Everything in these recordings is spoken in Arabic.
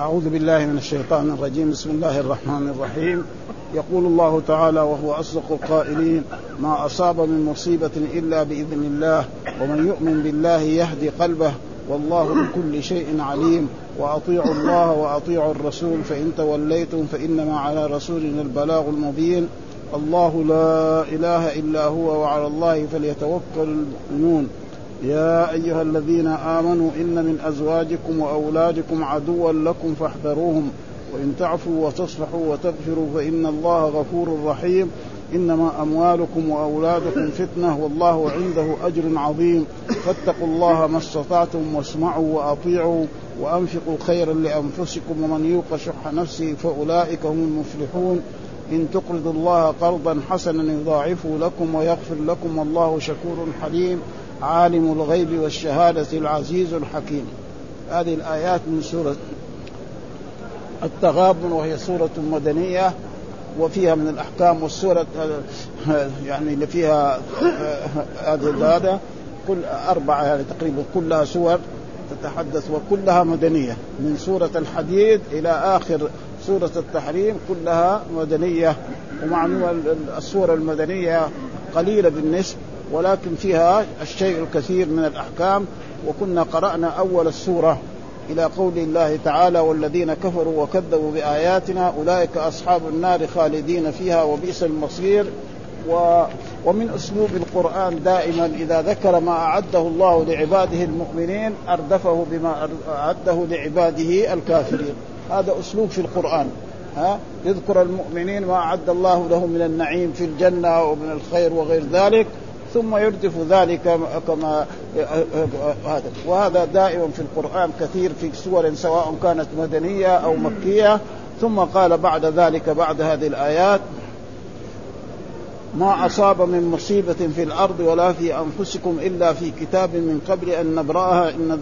أعوذ بالله من الشيطان الرجيم. بسم الله الرحمن الرحيم. يقول الله تعالى وهو أصدق القائلين ما أصاب من مصيبة إلا بإذن الله ومن يؤمن بالله يهدي قلبه والله بكل شيء عليم. وأطيعوا الله وأطيعوا الرسول فإن توليتم فإنما على رسولنا البلاغ المبين. الله لا إله إلا هو وعلى الله فليتوكل المؤمنون. يا أيها الذين آمنوا إن من أزواجكم وأولادكم عدوا لكم فاحذروهم وإن تعفوا وتصفحوا وتغفروا فإن الله غفور رحيم. إنما أموالكم وأولادكم فتنة والله عنده أجر عظيم. فاتقوا الله ما استطعتم واسمعوا وأطيعوا وأنفقوا خيرا لأنفسكم ومن يوق شح نفسه فأولئك هم المفلحون. إن تقرضوا الله قرضا حسنا يضاعفه لكم ويغفر لكم والله شكور حليم. عالم الغيب والشهادة العزيز الحكيم. هذه الآيات من سورة التغابن وهي سورة مدنية وفيها من الأحكام والسورة يعني اللي فيها هذه هذا كل أربعة يعني تقريبا كلها سور تتحدث وكلها مدنية. من سورة الحديد إلى آخر سورة التحريم كلها مدنية. ومع السورة المدنية قليلة بالنسبة ولكن فيها الشيء الكثير من الأحكام وكنا قرأنا أول السورة إلى قول الله تعالى والذين كفروا وكذبوا بآياتنا أولئك أصحاب النار خالدين فيها وبئس المصير. و ومن أسلوب القرآن دائما إذا ذكر ما أعده الله لعباده المؤمنين أردفه بما أعده لعباده الكافرين. هذا أسلوب في القرآن ها؟ يذكر المؤمنين ما أعد الله لهم من النعيم في الجنة ومن الخير وغير ذلك. ثم يردف ذلك كما هذا. وهذا دائما في القرآن كثير في سور سواء كانت مدنية أو مكية. ثم قال بعد ذلك بعد هذه الآيات ما أصاب من مصيبة في الأرض ولا في أنفسكم إلا في كتاب من قبل أن نبرأها إن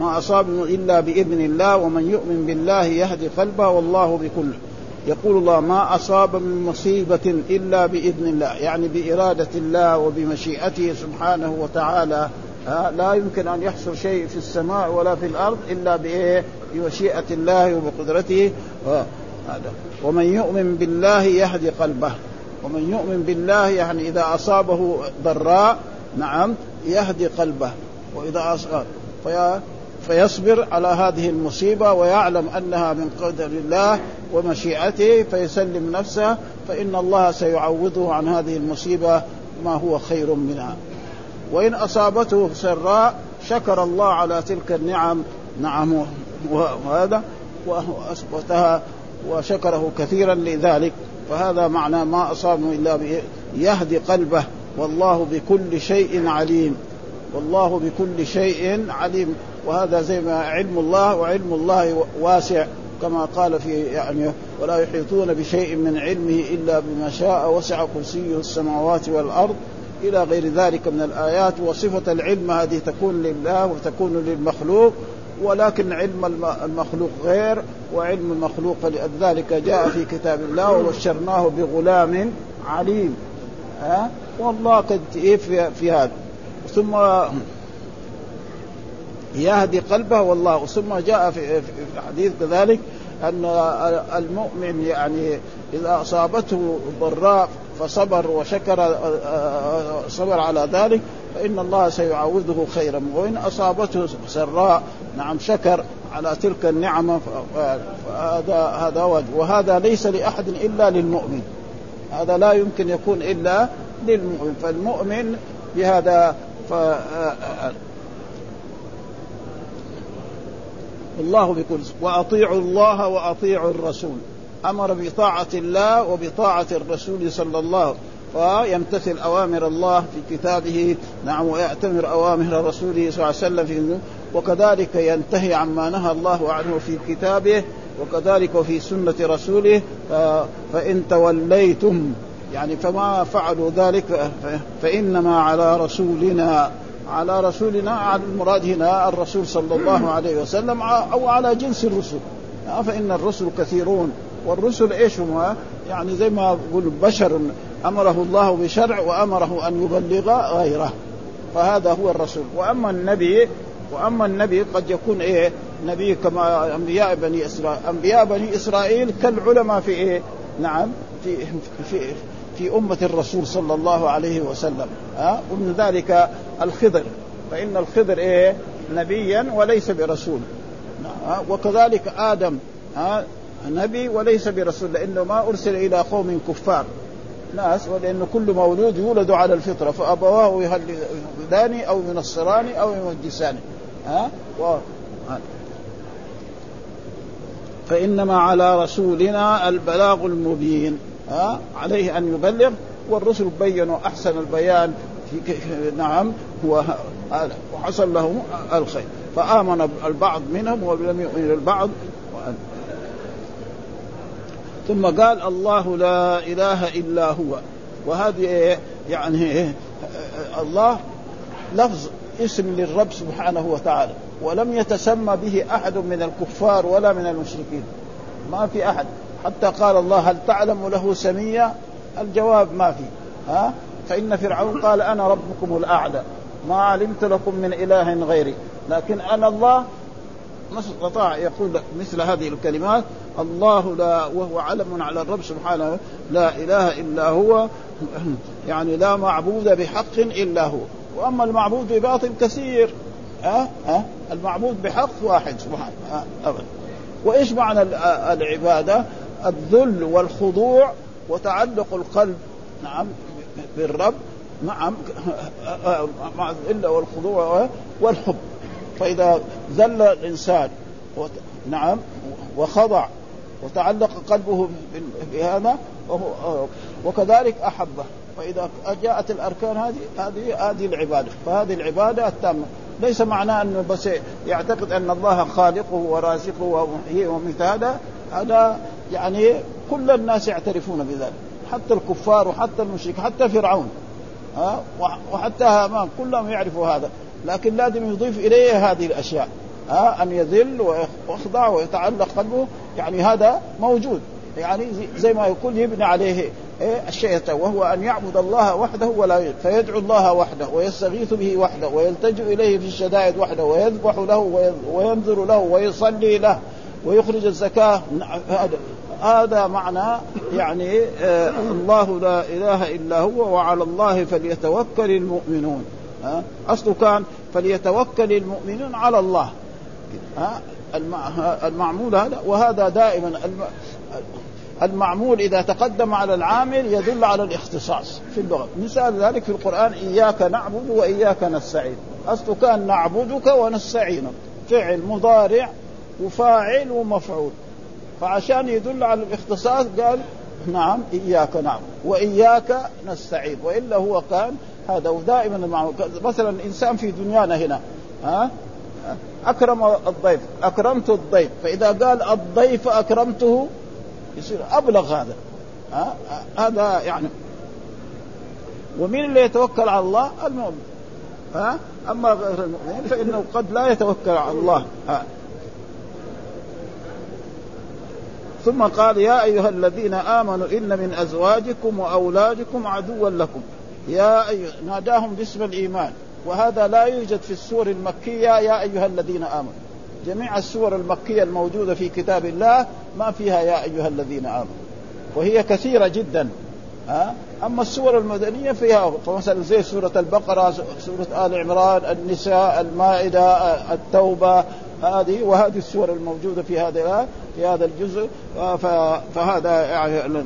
ما أصاب إلا بإذن الله ومن يؤمن بالله يهدي قلبه والله بكل. يقول الله ما أصاب من مصيبة إلا بإذن الله يعني بإرادة الله وبمشيئته سبحانه وتعالى لا يمكن أن يحصل شيء في السماء ولا في الأرض إلا بإيه؟ بمشيئة الله وبقدرته هذا. ومن يؤمن بالله يهدي قلبه ومن يؤمن بالله يعني إذا أصابه ضراء نعم يهدي قلبه وإذا أصاب فيصبر على هذه المصيبة ويعلم أنها من قدر الله ومشيئته فيسلم نفسه فإن الله سيعوضه عن هذه المصيبة ما هو خير منها. وإن أصابته سراء شكر الله على تلك النعم. نعم وهذا وأثبتها وشكره كثيرا لذلك. فهذا معنى ما أصابه إلا يهدي قلبه. والله بكل شيء عليم. والله بكل شيء عليم. وهذا زي ما علم الله وعلم الله واسع كما قال في يعني ولا يحيطون بشيء من علمه إلا بما شاء وسع كرسيه السماوات والأرض إلى غير ذلك من الآيات وصفة العلم هذه تكون لله وتكون للمخلوق ولكن علم المخلوق غير وعلم المخلوق فلذلك جاء في كتاب الله وبشرناه بغلام عليم. ها؟ والله قد في هذا. ثم يهدي قلبه والله. ثم جاء في حديث كذلك أن المؤمن يعني إذا أصابته ضراء فصبر وشكر صبر على ذلك فإن الله سيعوضه خيرا. وإن أصابته سراء نعم شكر على تلك النعمة فهذا هذا وجه. وهذا ليس لأحد إلا للمؤمن. هذا لا يمكن يكون إلا للمؤمن. فالمؤمن بهذا ف الله بكل وأطيعوا الله وأطيعوا الرسول. أمر بطاعة الله وبطاعة الرسول صلى الله عليه وسلم فيمتثل أوامر الله في كتابه. نعم ويأتمر أوامر رسوله صلى الله عليه وسلم في وكذلك ينتهي عما نهى الله عنه في كتابه. وكذلك في سنة رسوله. فإن توليتم يعني فما فعلوا ذلك فإنما على رسولنا. على رسولنا على المراد هنا الرسول صلى الله عليه وسلم أو على جنس الرسل. فإن الرسل كثيرون. والرسل إيش هم؟ يعني زي ما يقول بشر أمره الله بشرع وأمره أن يبلغ غيره. فهذا هو الرسول. وأما النبي وأما النبي قد يكون إيه؟ نبي كما أنبياء بني إسرائيل. أنبياء بني إسرائيل كالعلماء في إيه؟ نعم في في في أمة الرسول صلى الله عليه وسلم. ها؟ ومن ذلك الخضر. فإن الخضر إيه؟ نبيا وليس برسول. وكذلك آدم. ها؟ نبي وليس برسول لأنه ما أرسل إلى قوم كفار. ناس ولأن كل مولود يولد على الفطرة. فأبواه يهداني أو ينصراني أو يمجساني ها؟ و... فإنما على رسولنا البلاغ المبين. ها عليه أن يبلغ والرسل بينوا أحسن البيان في نعم هو وحصل لهم الخير. فآمن البعض منهم ولم يؤمن البعض. ثم قال الله لا إله إلا هو. وهذه يعني الله لفظ اسم للرب سبحانه وتعالى. ولم يتسمى به أحد من الكفار ولا من المشركين. ما في أحد. حتى قال الله هل تعلم له سميا؟ الجواب ما في. ها؟ فإن فرعون قال أنا ربكم الأعلى. ما علمت لكم من إله غيري. لكن أنا الله ما استطاع يقول مثل هذه الكلمات. الله لا وهو علم على الرب سبحانه. لا إله إلا هو. يعني لا معبود بحق إلا هو. وأما المعبود بباطل كثير. ها؟ ها؟ المعبود بحق واحد سبحانه. أبدا. وإيش معنى العبادة؟ الذل والخضوع وتعلق القلب. نعم. بالرب. نعم. مع الذل والخضوع والحب. فإذا ذل الإنسان نعم. وخضع وتعلق قلبه بهذا وكذلك أحبه. فإذا جاءت الأركان هذه هذه هذه العبادة. فهذه العبادة التامة. ليس معناه أنه بس يعتقد أن الله خالقه ورازقه ومحييه ومثل هذا هذا يعني كل الناس يعترفون بذلك. حتى الكفار وحتى المشرك حتى فرعون ها وحتى هامان كلهم يعرفوا هذا. لكن لازم يضيف إليه هذه الأشياء ها أن يذل ويخضع ويتعلق قلبه. يعني هذا موجود. يعني زي ما يقول يبني عليه إيه الشيء وهو أن يعبد الله وحده ولا فيدعو الله وحده ويستغيث به وحده ويلتجئ إليه في الشدائد وحده ويذبح له وينذر له ويصلي له. ويخرج الزكاة. هذا هذا معنى يعني آه الله لا إله إلا هو وعلى الله فليتوكل المؤمنون. ها أصله كان فليتوكل المؤمنون على الله. ها المعمول هذا وهذا دائما المعمول إذا تقدم على العامل يدل على الاختصاص في اللغة. مثال ذلك في القرآن إياك نعبد وإياك نستعين. أصله كان نعبدك ونستعينك. فعل مضارع وفاعل ومفعول. فعشان يدل على الاختصاص قال نعم إياك نعبد وإياك نستعين وإلا هو كان هذا ودائما مثلا إنسان في دنيانا هنا ها؟ أكرم الضيف أكرمت الضيف فإذا قال الضيف أكرمته يصير أبلغ هذا ها؟ هذا يعني ومين اللي يتوكل على الله؟ المؤمن ها؟ أما غير المؤمنين فإنه قد لا يتوكل على الله ها؟ ثم قال يا أيها الذين آمنوا إن من أزواجكم وأولادكم عدوا لكم. يا أيها ناداهم باسم الإيمان. وهذا لا يوجد في السور المكية يا أيها الذين آمنوا. جميع السور المكية الموجودة في كتاب الله ما فيها يا أيها الذين آمنوا. وهي كثيرة جدا. ها؟ أما السور المدنية فيها فمثلا زي سورة البقرة سورة آل عمران النساء المائدة التوبة هذه وهذه السور الموجودة في هذا في هذا الجزء فهذا يعني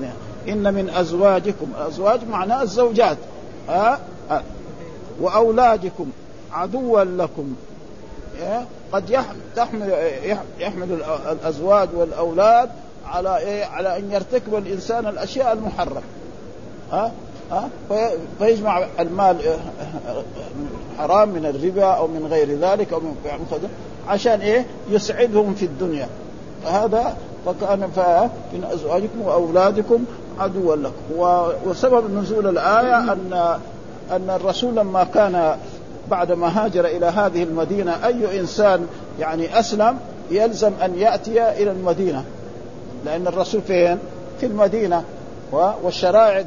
إن من أزواجكم أزواج معناه الزوجات ها أه؟ وأولادكم عدوا لكم قد يحمل يحمل الأزواج والأولاد على إيه على أن يرتكب الإنسان الأشياء المحرمة ها ها فيجمع المال حرام من الربا أو من غير ذلك أو من عشان إيه؟ يسعدهم في الدنيا. فهذا فكان من أزواجكم وأولادكم عدوا لكم. وسبب نزول الآية ان أن الرسول لما كان بعد ما هاجر إلى هذه المدينة أي إنسان يعني أسلم يلزم أن يأتي إلى المدينة. لأن الرسول فين؟ في المدينة. والشرائع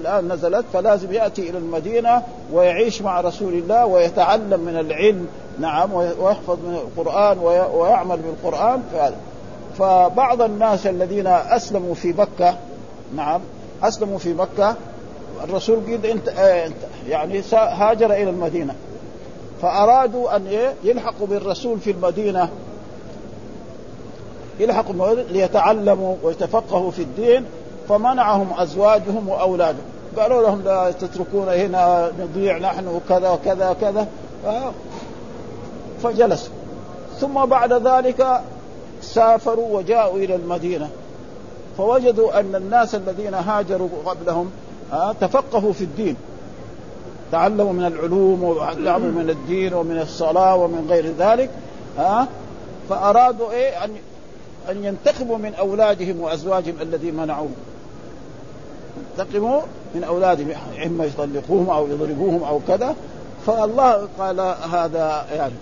الآن نزلت فلازم يأتي إلى المدينة ويعيش مع رسول الله ويتعلم من العلم نعم ويحفظ من القرآن ويعمل بالقرآن. فهذا فبعض الناس الذين أسلموا في مكة نعم أسلموا في مكة الرسول قد انت يعني هاجر إلى المدينة. فأرادوا أن يلحقوا بالرسول في المدينة. يلحقوا ليتعلموا ويتفقهوا في الدين. فمنعهم أزواجهم وأولادهم. قالوا لهم لا تتركون هنا نضيع نحن وكذا وكذا وكذا. فجلسوا ثم بعد ذلك سافروا وجاءوا إلى المدينة. فوجدوا أن الناس الذين هاجروا قبلهم تفقهوا في الدين. تعلموا من العلوم وتعلموا من الدين ومن الصلاة ومن غير ذلك ها فأرادوا إيه؟ أن أن ينتقموا من أولادهم وأزواجهم الذين منعوهم. ينتقموا من أولادهم إما يطلقوهم أو يضربوهم أو كذا. فالله قال هذا يعني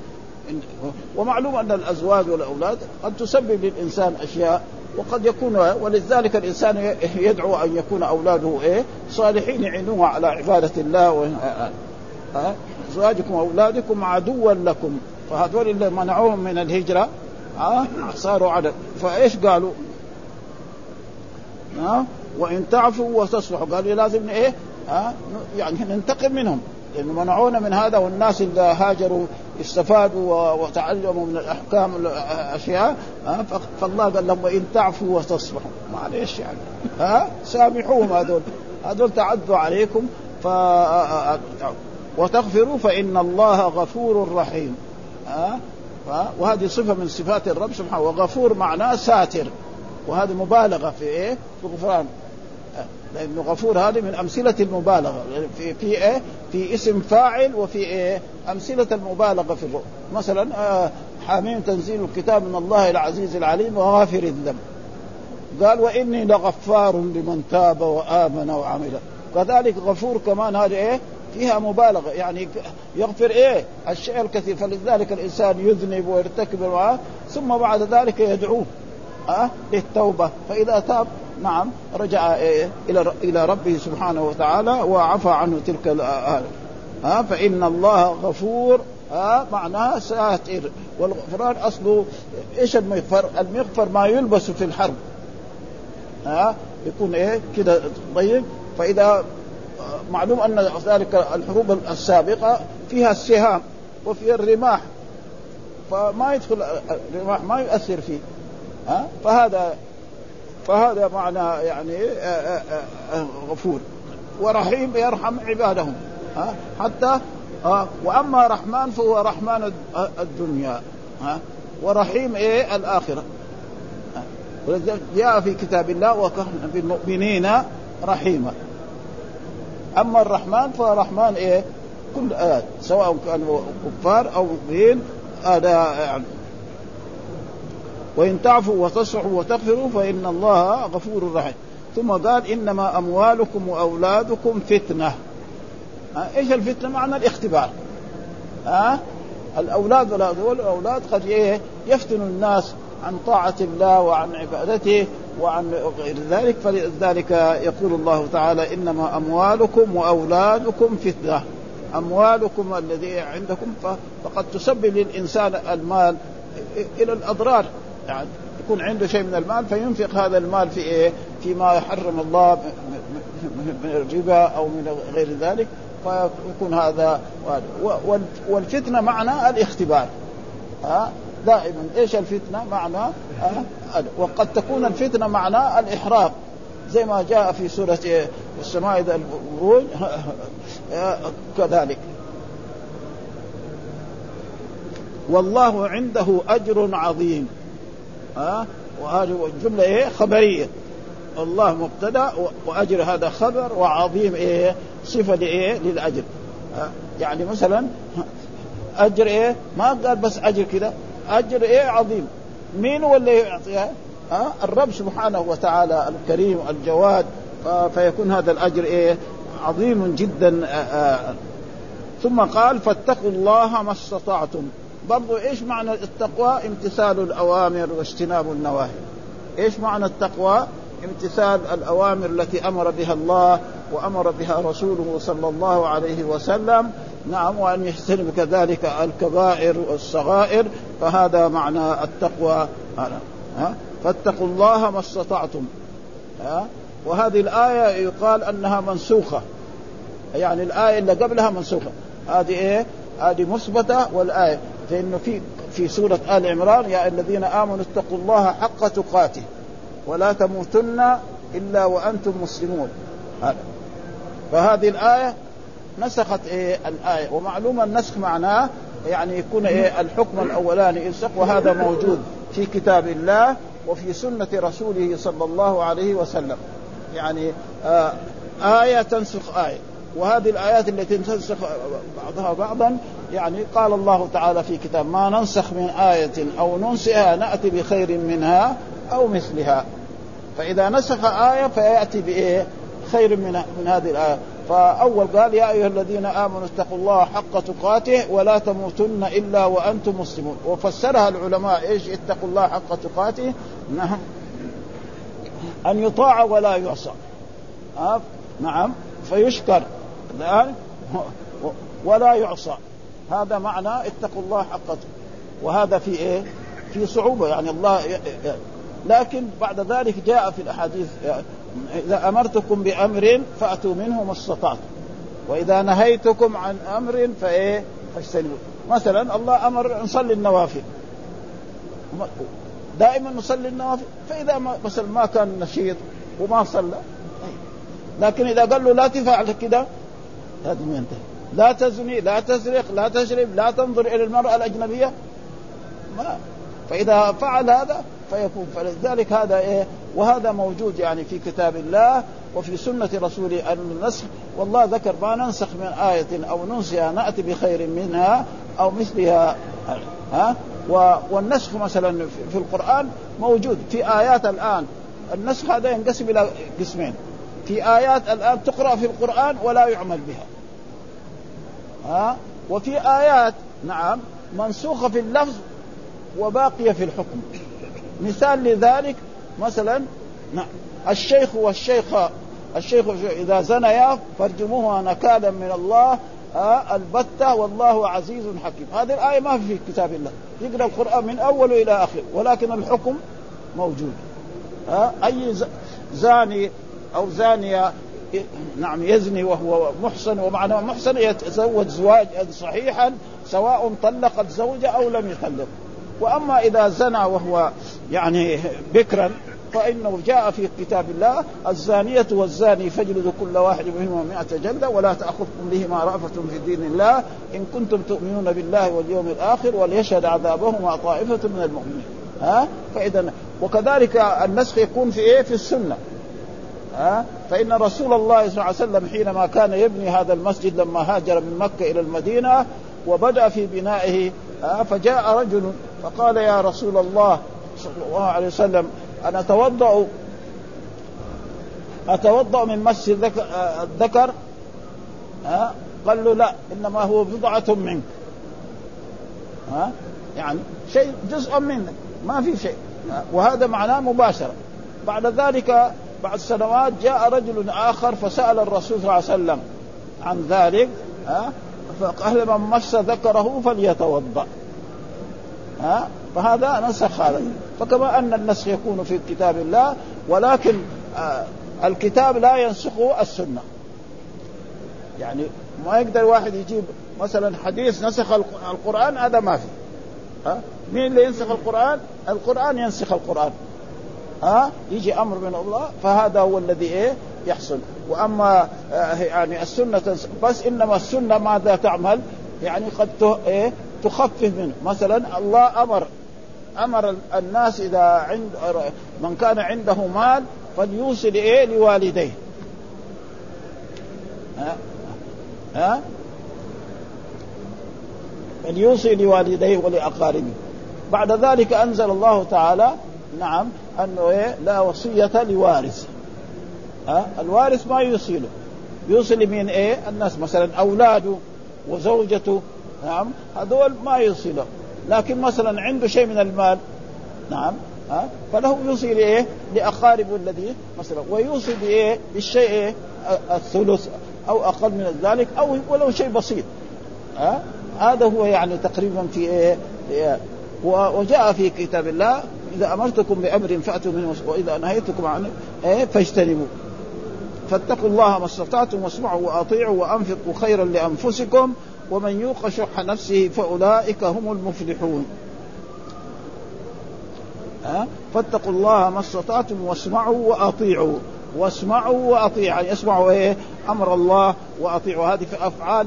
ومعلوم أن الأزواج والأولاد قد تسبب للإنسان أشياء وقد يكون ولذلك الإنسان يدعو أن يكون أولاده إيه؟ صالحين يعينوه على عبادة الله أزواجكم وأولادكم عدوا لكم. فهذول اللي منعوهم من الهجرة ها صاروا عدد. فإيش قالوا؟ ها وإن تعفوا وتصلحوا. قالوا لازم إيه؟ ها يعني ننتقم منهم. لأنه منعونا من هذا والناس اللي هاجروا استفادوا وتعلموا من الأحكام الأشياء فالله قال لهم وإن تعفوا وتصفحوا معلش يعني. ها سامحوهم هذول. هذول تعدوا عليكم ف وتغفروا فإن الله غفور رحيم. ها وهذه صفة من صفات الرب سبحانه وغفور معناه ساتر. وهذه مبالغة في إيه؟ في غفران لأنه غفور هذه من أمثلة المبالغة في في إيه؟ في اسم فاعل وفي إيه؟ أمثلة المبالغة في الرؤى مثلا آه حاميم تنزيل الكتاب من الله العزيز العليم وغافر الذنب قال وإني لغفار لمن تاب وآمن وعمل كذلك غفور كمان هذه إيه؟ فيها مبالغة يعني يغفر إيه؟ الشيء الكثير فلذلك الإنسان يذنب ويرتكب ثم بعد ذلك يدعوه أه؟ للتوبة فإذا تاب نعم رجع إيه إلى إلى ربه سبحانه وتعالى وعفى عنه تلك الآه ها فإن الله غفور ها معناه ساتر والغفران اصله إيش المغفر؟ المغفر ما يلبس في الحرب ها يكون إيه كده طيب فإذا معلوم أن ذلك الحروب السابقة فيها السهام وفيها الرماح فما يدخل الرماح ما يؤثر فيه ها فهذا فهذا معنى يعني آه، آه، آه، غفور. ورحيم يرحم عبادهم ها حتى وأما رحمن فهو رحمن الدنيا ها ورحيم إيه؟ الآخرة جاء في كتاب الله وكان بالمؤمنين رحيما. أما الرحمن فهو رحمن إيه؟ كل آيات سواء كانوا كفار أو مؤمنين هذا يعني وإن تعفوا وتصحوا وتغفروا فإن الله غفور رحيم. ثم قال إنما أموالكم وأولادكم فتنة. إيش الفتنة؟ معنى الاختبار. ها؟ الأولاد والأولاد قد إيه؟ يفتن الناس عن طاعة الله وعن عبادته وعن غير ذلك. فلذلك يقول الله تعالى إنما أموالكم وأولادكم فتنة. أموالكم الذي عندكم فقد تسبب للإنسان المال إلى الأضرار. يعني يكون عنده شيء من المال فينفق هذا المال في إيه؟ فيما يحرم الله من الربا أو من غير ذلك فيكون هذا والفتنة معنى الاختبار. ها؟ دائما. إيش الفتنة؟ معنى؟ وقد تكون الفتنة معنى الإحراق. زي ما جاء في سورة السماء إذا البروج. كذلك. والله عنده أجر عظيم. ها؟ وهذه الجمله إيه؟ خبرية. الله مبتدأ وأجر هذا خبر وعظيم إيه؟ صفة لايه للأجر. يعني مثلا أجر إيه؟ ما قال بس أجر كذا أجر إيه؟ عظيم. مين هو اللي يعطيها؟ ها؟ الرب سبحانه وتعالى الكريم الجواد. فيكون هذا الأجر إيه؟ عظيم جدا آآ ثم قال فاتقوا الله ما استطعتم. برضو إيش معنى التقوى؟ امتثال الأوامر واجتناب النواهي. إيش معنى التقوى؟ امتثال الأوامر التي أمر بها الله وأمر بها رسوله صلى الله عليه وسلم. نعم وأن يجتنب كذلك الكبائر والصغائر فهذا معنى التقوى. ها؟ فاتقوا الله ما استطعتم ها؟ وهذه الآية يقال أنها منسوخة. يعني الآية اللي قبلها منسوخة. هذه إيه؟ هذه مثبتة والآية فإنه في في سورة آل عمران يا الذين آمنوا اتقوا الله حق تقاته ولا تموتن إلا وأنتم مسلمون. فهذه الآية نسخت إيه الآية ومعلوم النسخ معناه يعني يكون إيه الحكم الأولاني ينسخ وهذا موجود في كتاب الله وفي سنة رسوله صلى الله عليه وسلم. يعني آه آية تنسخ آية. وهذه الآيات التي تنسخ بعضها بعضا يعني قال الله تعالى في كتاب ما ننسخ من آية أو ننسها نأتي بخير منها أو مثلها. فإذا نسخ آية فيأتي بإيه؟ خير من من هذه الآية. فأول قال يا أيها الذين آمنوا اتقوا الله حق تقاته ولا تموتن إلا وأنتم مسلمون. وفسرها العلماء إيش؟ اتقوا الله حق تقاته. نعم. أن يطاع ولا يعصى. أه؟ نعم. فيشكر. ولا يعصى. هذا معنى اتقوا الله حق وهذا في إيه؟ في صعوبة. يعني الله لكن بعد ذلك جاء في الأحاديث إذا أمرتكم بأمر فأتوا منه ما استطعتم. وإذا نهيتكم عن أمر فإيه؟ فاجتنبوا مثلا الله أمر نصلي النوافل. دائما نصلي النوافل. فإذا ما مثلا ما كان نشيط وما صلى. لكن إذا قال له لا تفعل كذا ما ينتهي. لا تزني لا تسرق لا تشرب لا تنظر إلى المرأة الأجنبية. ما. فإذا فعل هذا فيكون. فلذلك هذا إيه؟ وهذا موجود يعني في كتاب الله وفي سنة رسوله النسخ. والله ذكر ما ننسخ من آية أو ننسها نأتي بخير منها أو مثلها. ها؟ والنسخ مثلا في القرآن موجود. في آيات الآن. النسخ هذا ينقسم إلى قسمين. في آيات الآن تقرأ في القرآن ولا يعمل بها. ها؟ وفي آيات نعم منسوخة في اللفظ وباقية في الحكم. مثال لذلك مثلا نعم الشيخ والشيخة الشيخ إذا زنيا فارجموها نكالا من الله آه البتة والله عزيز حكيم. هذه الآية ما في كتاب الله. يقرأ القرآن من أوله إلى آخره ولكن الحكم موجود. آه أي زاني أو زانية نعم يزني وهو محصن ومعنى محصن يتزوج زواجا صحيحا سواء طلقت زوجة أو لم يطلق. وأما إذا زنى وهو يعني بكرا فإنه جاء في كتاب الله الزانية والزاني فاجلدوا كل واحد منهما مئة جلدة ولا تأخذكم بهما رأفة في دين الله إن كنتم تؤمنون بالله واليوم الآخر وليشهد عذابهما طائفة من المؤمنين. ها؟ فاذا وكذلك النسخ يكون في إيه؟ في السنة. ها؟ فإن رسول الله صلى الله عليه وسلم حينما كان يبني هذا المسجد لما هاجر من مكة إلى المدينة وبدأ في بنائه فجاء رجل فقال يا رسول الله صلى الله عليه وسلم أنا أتوضأ اتوضا من مس الذكر؟ ها؟ قال له لا إنما هو بضعة منك. ها؟ يعني شيء جزء منك ما في شيء وهذا معناه مباشرة. بعد ذلك بعد سنوات جاء رجل آخر فسأل الرسول صلى الله عليه وسلم عن ذلك ها؟ فقال من مس ذكره فليتوضأ ها؟ فهذا نسخ هذا. فكما أن النسخ يكون في كتاب الله ولكن آه الكتاب لا ينسخه السنة. يعني ما يقدر واحد يجيب مثلا حديث نسخ القرآن هذا ما في ها؟ مين اللي ينسخ القرآن؟ القرآن ينسخ القرآن. ها يجي أمر من الله فهذا هو الذي إيه؟ يحصل. وأما آه يعني السنة بس إنما السنة ماذا تعمل؟ يعني قد إيه؟ تخفف منه. مثلا الله أمر أمر الناس إذا عند من كان عنده مال فليوصل إيه؟ لوالديه. ها؟ ها؟ فليوصي لوالديه ولأقاربه. بعد ذلك أنزل الله تعالى نعم أنه إيه؟ لا وصية لوارث. ها؟ الوارث ما يوصي له يوصي لمين إيه؟ الناس مثلا أولاده وزوجته. نعم هذول ما يوصي له لكن مثلا عنده شيء من المال. نعم ها؟ فله يوصي لإيه؟ لأقاربه الذي مثلا ويوصي بإيه؟ بالشيء إيه؟ الثلث أو أقل من ذلك أو ولو شيء بسيط. ها؟ هذا هو يعني تقريبا في إيه؟ وجاء في كتاب الله إذا أمرتكم بأمر فأتوا منه وإذا نهيتكم عنه إيه فاجتنبوا فاتقوا الله ما استطعتم واسمعوا وأطيعوا وأنفقوا خيرا لأنفسكم ومن يوق شح نفسه فأولئك هم المفلحون. ها؟ فاتقوا الله ما استطعتم واسمعوا وأطيعوا. واسمعوا وأطيعوا يعني اسمعوا إيه؟ أمر الله وأطيعوا. هذه في أفعال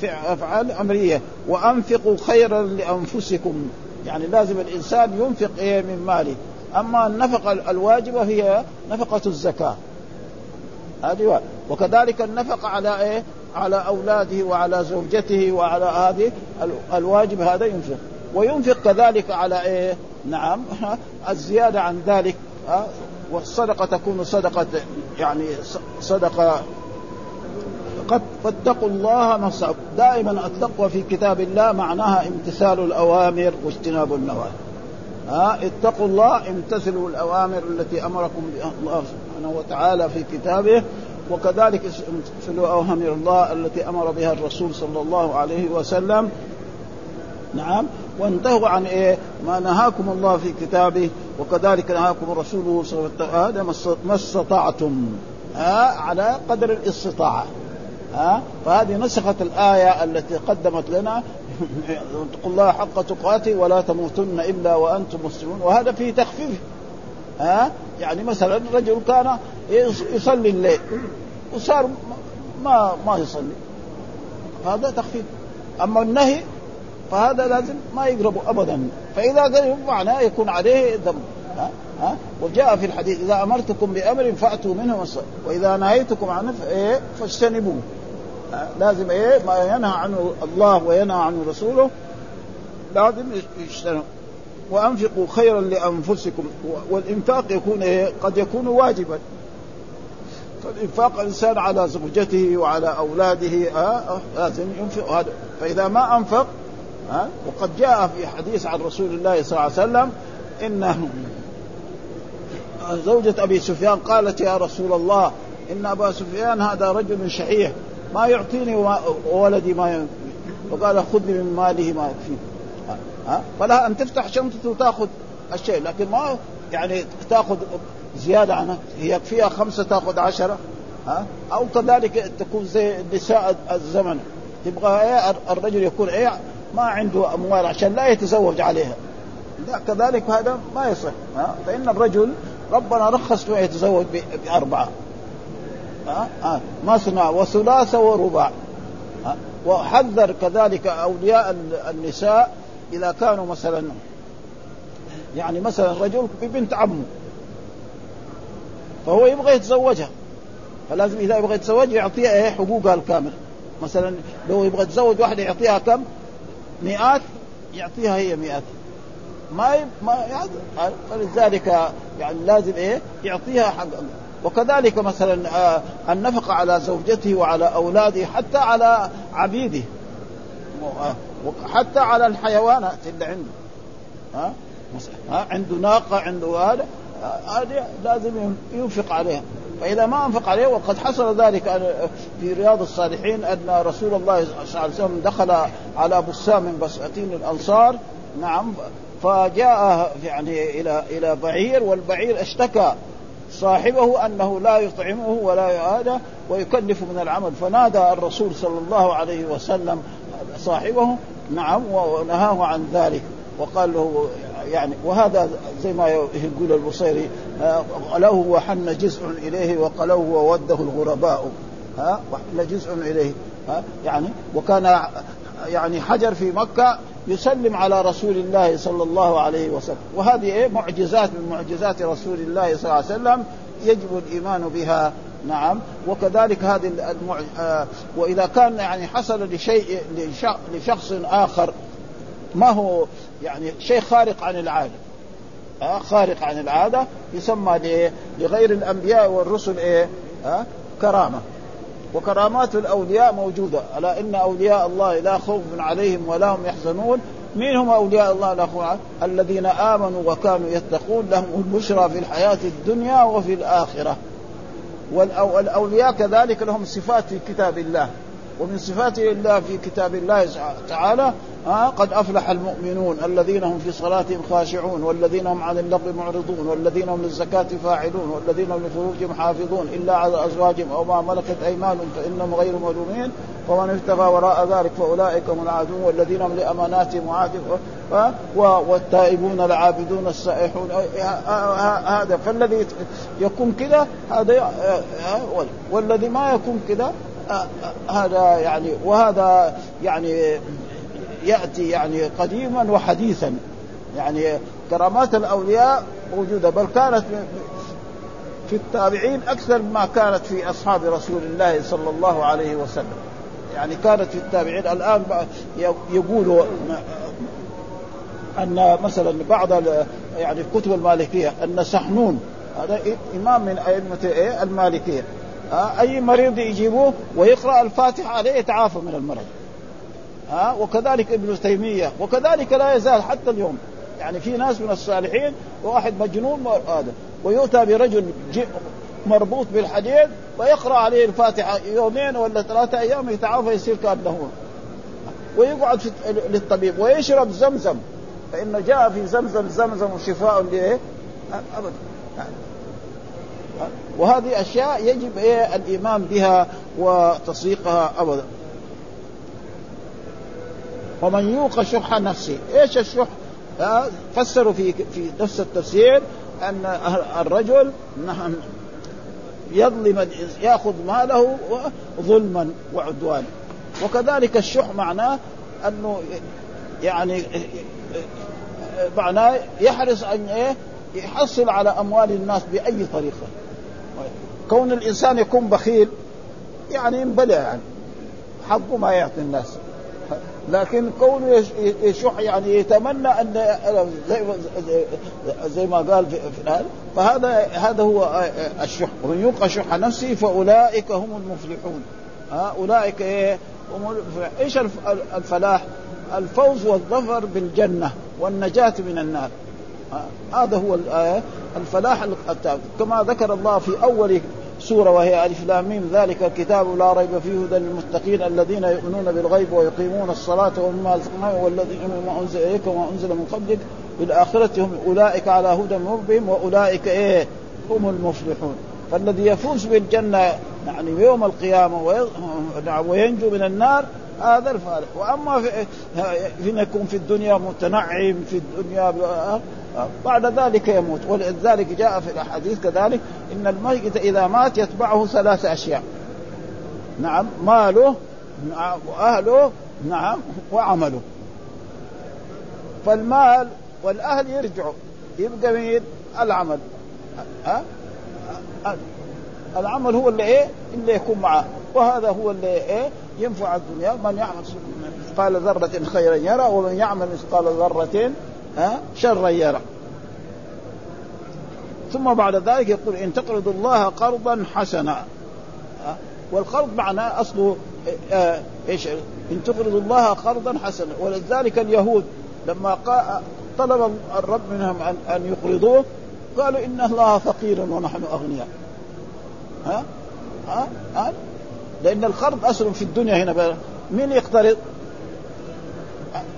في أفعال أمرية. وأنفقوا خيرا لأنفسكم. يعني لازم الإنسان ينفق إيه من ماله. أما النفقة الواجبة هي نفقة الزكاة. هذه وكذلك النفقة على إيه؟ على أولاده وعلى زوجته وعلى هذه الواجب هذا ينفق. وينفق كذلك على إيه؟ نعم. الزيادة عن ذلك. والصدقة تكون صدقة يعني صدقة فاتقوا الله ما دائما التقوى في كتاب الله معناها امتثال الأوامر واجتناب النواهي. ها اتقوا الله امتثلوا الأوامر التي أمركم بها الله سبحانه وتعالى في كتابه وكذلك امتثلوا أوامر الله التي أمر بها الرسول صلى الله عليه وسلم. نعم. وانتهوا عن إيه؟ ما نهاكم الله في كتابه وكذلك نهاكم رسوله صلى الله عليه وسلم. ما استطعتم. ها على قدر الاستطاعة. ها؟ فهذه نسخت الآية التي قدمت لنا. اتقوا الله حق تقاته ولا تموتن إلا وأنتم مسلمون. وهذا فيه تخفيف. ها؟ يعني مثلا رجل كان يصلي الليل وصار ما ما يصلي. هذا تخفيف. أما النهي فهذا لازم ما يقربوا ابدا. فإذا قرب معناه يكون عليه ذنب. ها؟ ها؟ وجاء في الحديث إذا أمرتكم بأمر فأتوا منه وإذا نهيتكم عنه فاجتنبوه. لازم إيه؟ ما ينهى عنه الله وينهى عنه رسوله. لازم يجتنب وأنفقوا خيرا لأنفسكم. والإنفاق يكون إيه؟ قد يكون واجبا. فالإنفاق الإنسان على زوجته وعلى أولاده آه لازم ينفق هذا. فإذا ما أنفق ها؟ وقد جاء في حديث عن رسول الله صلى الله عليه وسلم ان زوجة أبي سفيان قالت يا رسول الله إن أبا سفيان هذا رجل شحيح. ما يعطيني وولدي ما وقال خذ من ماله ما يكفي ها؟ فلها أن تفتح شنطته وتأخذ الشيء لكن ما يعني تأخذ زيادة عنها. هي يكفيها خمسة تأخذ عشرة ها؟ أو كذلك تكون زي نساء الزمن. تبغى إيه؟ الرجل يكون إيه؟ ما عنده أموال عشان لا يتزوج عليها. لا كذلك هذا ما يصح ها؟ فإن الرجل ربنا رخص له يتزوج بأربعة. مثنى وثلاث ورباع. وحذر كذلك أولياء النساء إذا كانوا مثلا يعني مثلا رجل ببنت عمه فهو يبغى يتزوجها. فلازم إذا يبغى يتزوج يعطيها إيه حقوقها الكاملة. مثلا لو يبغى يتزوج واحدة يعطيها كم؟ مئات يعطيها هي مئات. ما ما فلذلك يعني لازم إيه يعطيها حق وكذلك مثلا آه، النفقة على زوجته وعلى أولاده حتى على عبيده. حتى على الحيوانات اللي عنده. ها؟ عنده ناقة عنده هذا هذه لازم ينفق عليها. فإذا ما أنفق عليه وقد حصل ذلك في رياض الصالحين أن رسول الله صلى الله عليه وسلم دخل على بسام من بساتين الأنصار. نعم فجاء يعني إلى إلى بعير والبعير اشتكى صاحبه أنه لا يطعمه ولا هذا ويكلف من العمل. فنادى الرسول صلى الله عليه وسلم صاحبه نعم ونهاه عن ذلك. وقال له يعني وهذا زي ما يقول البصيري قلوه وحن جزء إليه وقلوه ووده الغرباء. ها وحن جزء إليه. ها يعني وكان يعني حجر في مكة يسلم على رسول الله صلى الله عليه وسلم. وهذه إيه؟ معجزات من معجزات رسول الله صلى الله عليه وسلم يجب الإيمان بها. نعم. وكذلك هذه المع... آه وإذا كان يعني حصل لشيء لشخص آخر ما هو يعني شيء خارق عن العادة. آه خارق عن العادة يسمى لغير الأنبياء والرسل إيه؟ آه كرامة. وكرامات الأولياء موجودة. ألا إن أولياء الله لا خوف عليهم ولا هم يحزنون. مين هم أولياء الله لا خوف الذين آمنوا وكانوا يتقون لهم البشرى في الحياة الدنيا وفي الآخرة. والاولياء كذلك لهم صفات في كتاب الله. ومن صفات الله في كتاب الله تعالى ها قد أفلح المؤمنون الذين هم في صلاتهم خاشعون والذين هم عن اللغو معرضون والذين هم للزكاة فاعلون والذين هم لفروجهم حافظون إلا على أزواجهم أو ما ملكت أيمانهم فإنهم غير ملومين ومن ابتغى وراء ذلك فأولئك هم العادون والذين هم لأماناتهم وعهدهم والتائبون العابدون السائحون. هذا فالذي يكون كذا هذا والذي ما يكون كذا هذا يعني وهذا يعني يأتي يعني قديما وحديثا. يعني كرامات الأولياء موجودة بل كانت في التابعين أكثر مما كانت في أصحاب رسول الله صلى الله عليه وسلم. يعني كانت في التابعين. الآن يقولوا أن مثلا بعض يعني الكتب المالكية أن سحنون هذا إمام من أئمة إيه؟ المالكية. أي مريض يجيبوه ويقرأ الفاتحة عليه يتعافى من المرض. ها وكذلك ابن تيمية وكذلك لا يزال حتى اليوم. يعني في ناس من الصالحين واحد مجنون هذا ويؤتى برجل مربوط بالحديد ويقرأ عليه الفاتحة يومين ولا ثلاثة أيام يتعافى يصير كأنه ويقعد للطبيب ويشرب زمزم. فإنه جاء في زمزم زمزم شفاء لإيه؟ أبدا. وهذه أشياء يجب إيه الإيمان بها وتصديقها أبدا ومن يوق شح نفسه إيش الشح؟ فسروا في في نفس التفسير أن الرجل نعم يظلم يأخذ ماله ظلما وعدوانا وكذلك الشح معناه أنه يعني معناه يحرص أن إيه يحصل على أموال الناس بأي طريقة. كون الإنسان يكون بخيل يعني ينبلع يعني. حقه ما يعطي الناس. لكن كونه يشح يعني يتمنى أن زي زي ما قال في فهذا هذا هو الشح. ومن يوق شح نفسه فأولئك هم المفلحون. أولئك إيه؟ هم إيش الفلاح؟ الفوز والظفر بالجنة والنجاة من النار. هذا هو الفلاح كما ذكر الله في أول سورة وهي ألف لام ذلك الكتاب لا ريب فيه هدى للمتقين الذين يؤمنون بالغيب ويقيمون الصلاة ومما رزقناهم والذين ما أنزل إليك وما أنزل من قبلك. بالآخرة هم أولئك على هدى من ربهم وأولئك إيه؟ هم المفلحون. فالذي يفوز بالجنة يعني يوم القيامة وينجو من النار هذا الفارق. وأما في حين يكون في الدنيا متنعم في الدنيا بعد ذلك يموت. ولذلك جاء في الأحاديث كذلك إن الميت إذا مات يتبعه ثلاث أشياء. نعم ماله نعم وأهله نعم وعمله. فالمال والأهل يرجعوا. يبقى مين؟ العمل. ها؟ العمل هو اللي إيه؟ اللي يكون معه. وهذا هو اللي إيه؟ ينفع الدنيا من يعمل مثقال ذرة خيرا يرى ومن يعمل مثقال ذرة شرا يرى. ثم بعد ذلك يقول إن تقرضوا الله قرضا حسنا. والقرض معناه اصله آه، إيش؟ إن تقرضوا الله قرضا حسنا. ولذلك اليهود لما طلب الرب منهم أن يقرضوه قالوا إن الله فقير ونحن أغنياء. ها؟ ها, ها؟ لأن القرض اصل في الدنيا هنا مين يقترض؟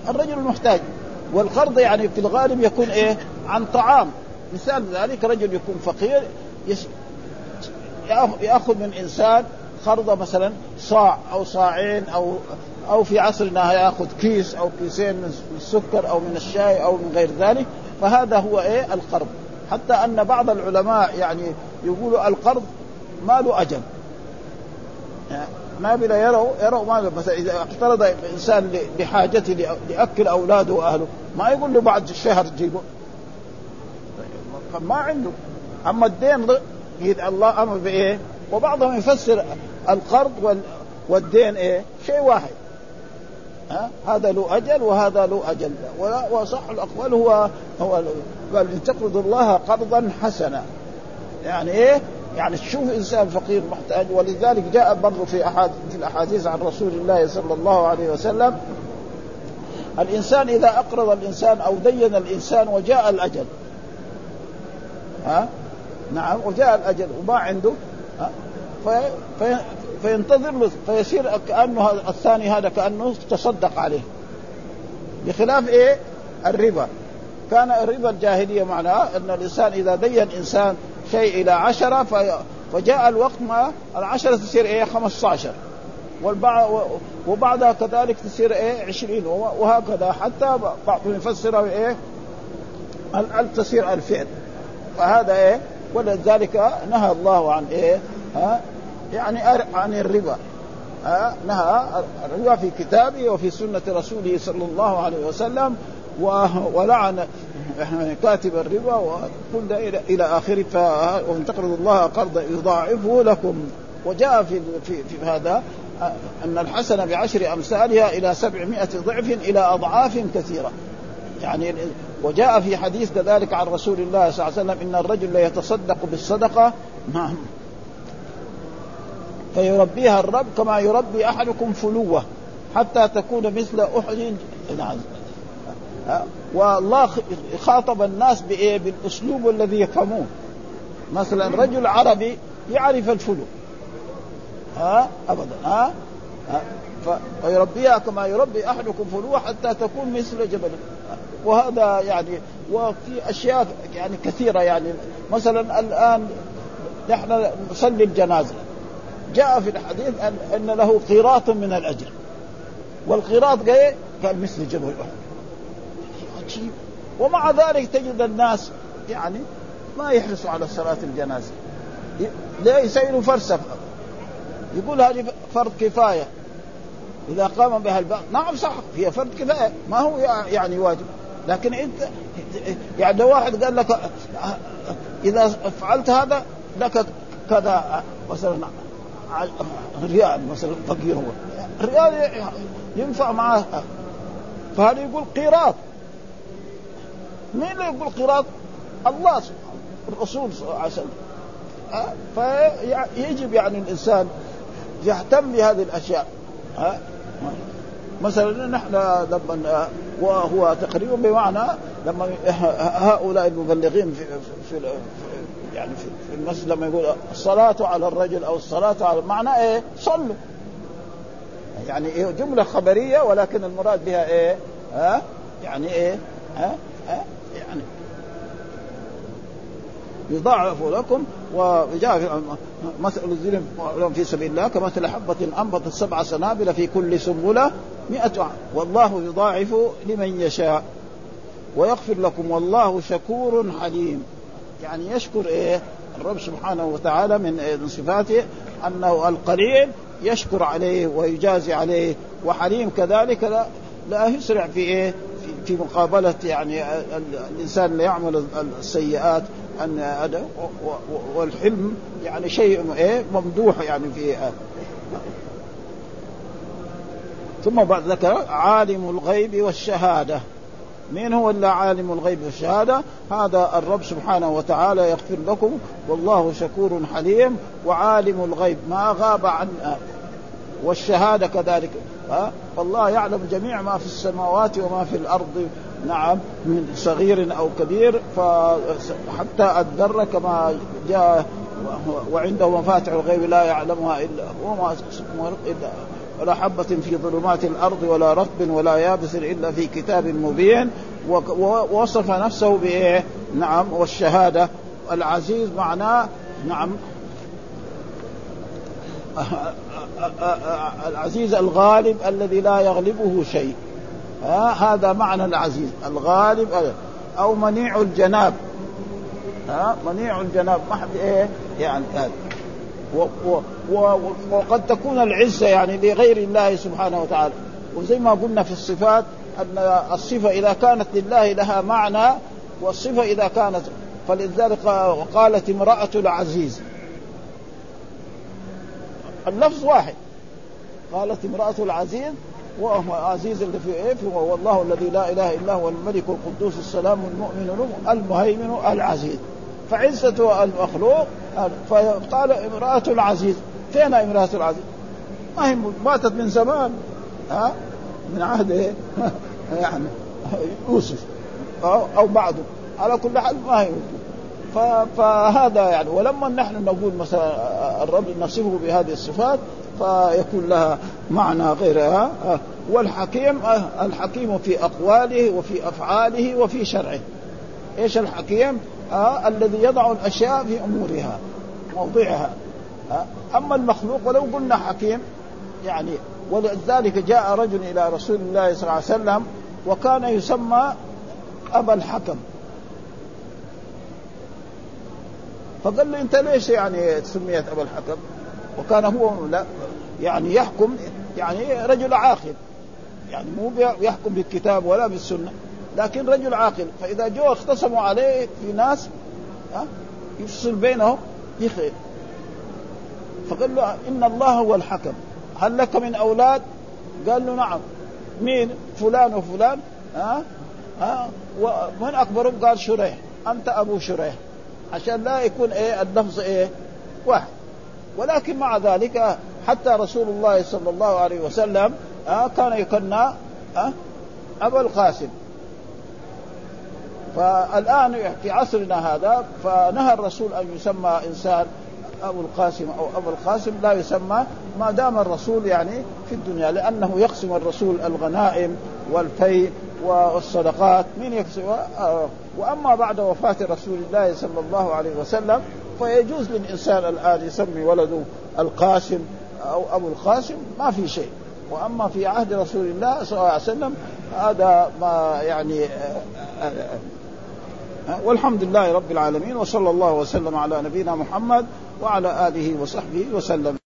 الرجل المحتاج. والقرض يعني في الغالب يكون إيه؟ عن طعام. مثال ذلك رجل يكون فقير يأخذ من إنسان قرضه مثلا صاع أو صاعين أو أو في عصرنا يأخذ كيس أو كيسين من السكر أو من الشاي أو من غير ذلك فهذا هو إيه؟ القرض حتى أن بعض العلماء يعني يقولوا القرض ما له أجل. بلا يروا يروا ما مثلا إذا اقترض إنسان لحاجته لأكل أولاده وأهله ما يقول له بعد الشهر جيبه ما عنده أما الدين الله أمر بإيه؟ وبعضهم يفسر القرض والدين إيه؟ شيء واحد ها؟ هذا له أجل وهذا له أجل وصح الأقوال هو هو قال ان تقرضوا الله قرضا حسنا يعني إيه؟ يعني تشوف إنسان فقير محتاج ولذلك جاء برضه في احاديث في الأحاديث عن رسول الله صلى الله عليه وسلم الإنسان إذا أقرض الإنسان أو دين الإنسان وجاء الأجل. ها؟ نعم وجاء الأجل وما عنده. ها؟ في في فينتظر فيصير كأنه الثاني هذا كأنه تصدق عليه. بخلاف إيه؟ الربا. كان الربا الجاهلية معناه إن الإنسان إذا دين إنسان شيء إلى عشرة فجاء الوقت ما العشرة تصير إيه؟ 15 والبعض وبعدها كذلك تصير إيه؟ 20 وهكذا. حتى بعضهم يفسرها إيه؟ الألف تصير ألفين. فهذا إيه؟ ولذلك نهى الله عن إيه؟ ها؟ يعني عن الربا. ها؟ نهى الربا في كتابه وفي سنة رسوله صلى الله عليه وسلم ولعن كاتب الربا وكل إلى إلى آخره وإن تقرضوا الله قرضا يضاعفه لكم. وجاء في في, في هذا أن الحسنة بعشر أمثالها إلى سبعمائة ضعف إلى أضعاف كثيرة. يعني وجاء في حديث كذلك عن رسول الله صلى الله عليه وسلم إن الرجل ليتصدق بالصدقة نعم فيربيها الرب كما يربي أحدكم فلوة حتى تكون مثل أحد. نعم. والله خاطب الناس بإيه؟ بالأسلوب الذي يفهموه. مثلا رجل عربي يعرف الفلو. ها؟ ابدا. ها, ها؟ فيربيها كما يربي أحدكم فلوه حتى تكون مثل جبل. وهذا يعني وفي أشياء يعني كثيرة يعني. مثلا الآن نحن نصلي الجنازة. جاء في الحديث ان, أن له قيراط من الأجر. والقيراط قال مثل جبل أحد. عجيب ومع ذلك تجد الناس يعني ما يحرصوا على صلاة الجنازة. ليه يسيروا فرسخ. يقول هذه فرض كفاية. إذا قام بها البعض. نعم صح هي فرض كفاية. ما هو يعني واجب. لكن أنت يعني لو واحد قال لك إذا فعلت هذا لك كذا مثلا ريال مثلا فقير. هو ريال ينفع معاه فهذا يقول قيراط. مين اللي يقول قيراط؟ الله سبحانه الرسول صلى الله عليه وسلم فيجب يعني الإنسان يهتم بهذه الأشياء ها مثلا نحن لما وهو تقريبا بمعنى لما هؤلاء المبلغين في, في, في يعني في المسجد لما يقول الصلاة على الرجل أو الصلاة على معنى إيه؟ صلوا يعني إيه جملة خبرية ولكن المراد بها إيه؟ ها؟ يعني إيه؟ ها؟ ها؟ يضاعف لكم وجاء مثل الذين في سبيل الله كمثل حبة أنبتت سبع سنابل في كل سنبلة مئة والله يضاعف لمن يشاء ويغفر لكم. والله شكور حليم. يعني يشكر إيه؟ الرب سبحانه وتعالى من صفاته أنه القليل يشكر عليه ويجازي عليه. وحليم كذلك لا, لا يسرع في إيه؟ في مقابلة يعني الإنسان اللي يعمل السيئات. أن والحلم يعني شيء إيه ممدوح يعني في ثم بعد ذكر عالم الغيب والشهادة. من هو إلا عالم الغيب والشهادة؟ هذا الرب سبحانه وتعالى يغفر لكم. والله شكور حليم. وعالم الغيب ما غاب عن والشهادة كذلك. ها فالله يعلم جميع ما في السماوات وما في الأرض. نعم من صغير أو كبير فحتى الذره كما جاء وعنده مفاتح الغيب لا يعلمها إلا هو ما الا ولا حبة في ظلمات الأرض ولا رطب ولا يابس إلا في كتاب مبين ووصف نفسه بإيه؟ نعم والشهادة. العزيز معناه نعم. العزيز الغالب الذي لا يغلبه شيء. هذا معنى العزيز. الغالب أو منيع الجناب. ها منيع الجناب. ما حد إيه يعني هذا. وقد تكون العزة يعني لغير الله سبحانه وتعالى. وزي ما قلنا في الصفات أن الصفة إذا كانت لله لها معنى والصفة إذا كانت فلذلك قالت امرأة العزيز. اللفظ واحد. قالت امرأة العزيز وهو عزيز اللي في إيه؟ هو الله الذي لا إله إلا هو الملك القدوس السلام المؤمن المهيمن العزيز. فعزته المخلوق فقال امرأة العزيز. فين امرأة العزيز؟ ما هي ماتت من زمان. ها؟ من عهد إيه؟ يعني يوسف. أو بعده. على كل حال ما هي فهذا يعني. ولما نحن نقول مثلا الرب نصفه بهذه الصفات فيكون لها معنى غيرها والحكيم الحكيم في أقواله وفي أفعاله وفي شرعه إيش الحكيم؟ آه الذي يضع الأشياء في أمورها موضعها آه أما المخلوق ولو قلنا حكيم يعني ولذلك جاء رجل إلى رسول الله صلى الله عليه وسلم وكان يسمى أبا الحكم فقال له أنت ليش يعني سميت أبا الحكم؟ وكان هو لا يعني يحكم يعني رجل عاقل. يعني مو يحكم بالكتاب ولا بالسنة لكن رجل عاقل. فإذا جو اختصموا عليه في ناس ها يفصل بينهم يخير. فقال له إن الله هو الحكم. هل لك من أولاد؟ قال له نعم. مين؟ فلان وفلان ها ها ومن أكبرهم؟ قال شريح. أنت أبو شريح. عشان لا يكون إيه اللفظ إيه واحد. ولكن مع ذلك حتى رسول الله صلى الله عليه وسلم آه كان يكنى آه ابا القاسم. فالآن في عصرنا هذا فنهى الرسول أن يسمى إنسان أبو القاسم أو أبو القاسم لا يسمى ما دام الرسول يعني في الدنيا لأنه يقسم الرسول الغنائم والفي والصدقات من يقسم؟ آه، وأما بعد وفاة رسول الله صلى الله عليه وسلم فيجوز للإنسان الآن يسمي ولده القاسم أو أبو القاسم ما في شيء. وأما في عهد رسول الله صلى الله عليه وسلم هذا ما يعني آه، آه، والحمد لله رب العالمين وصلى الله وسلم على نبينا محمد وعلى آله وصحبه وسلم.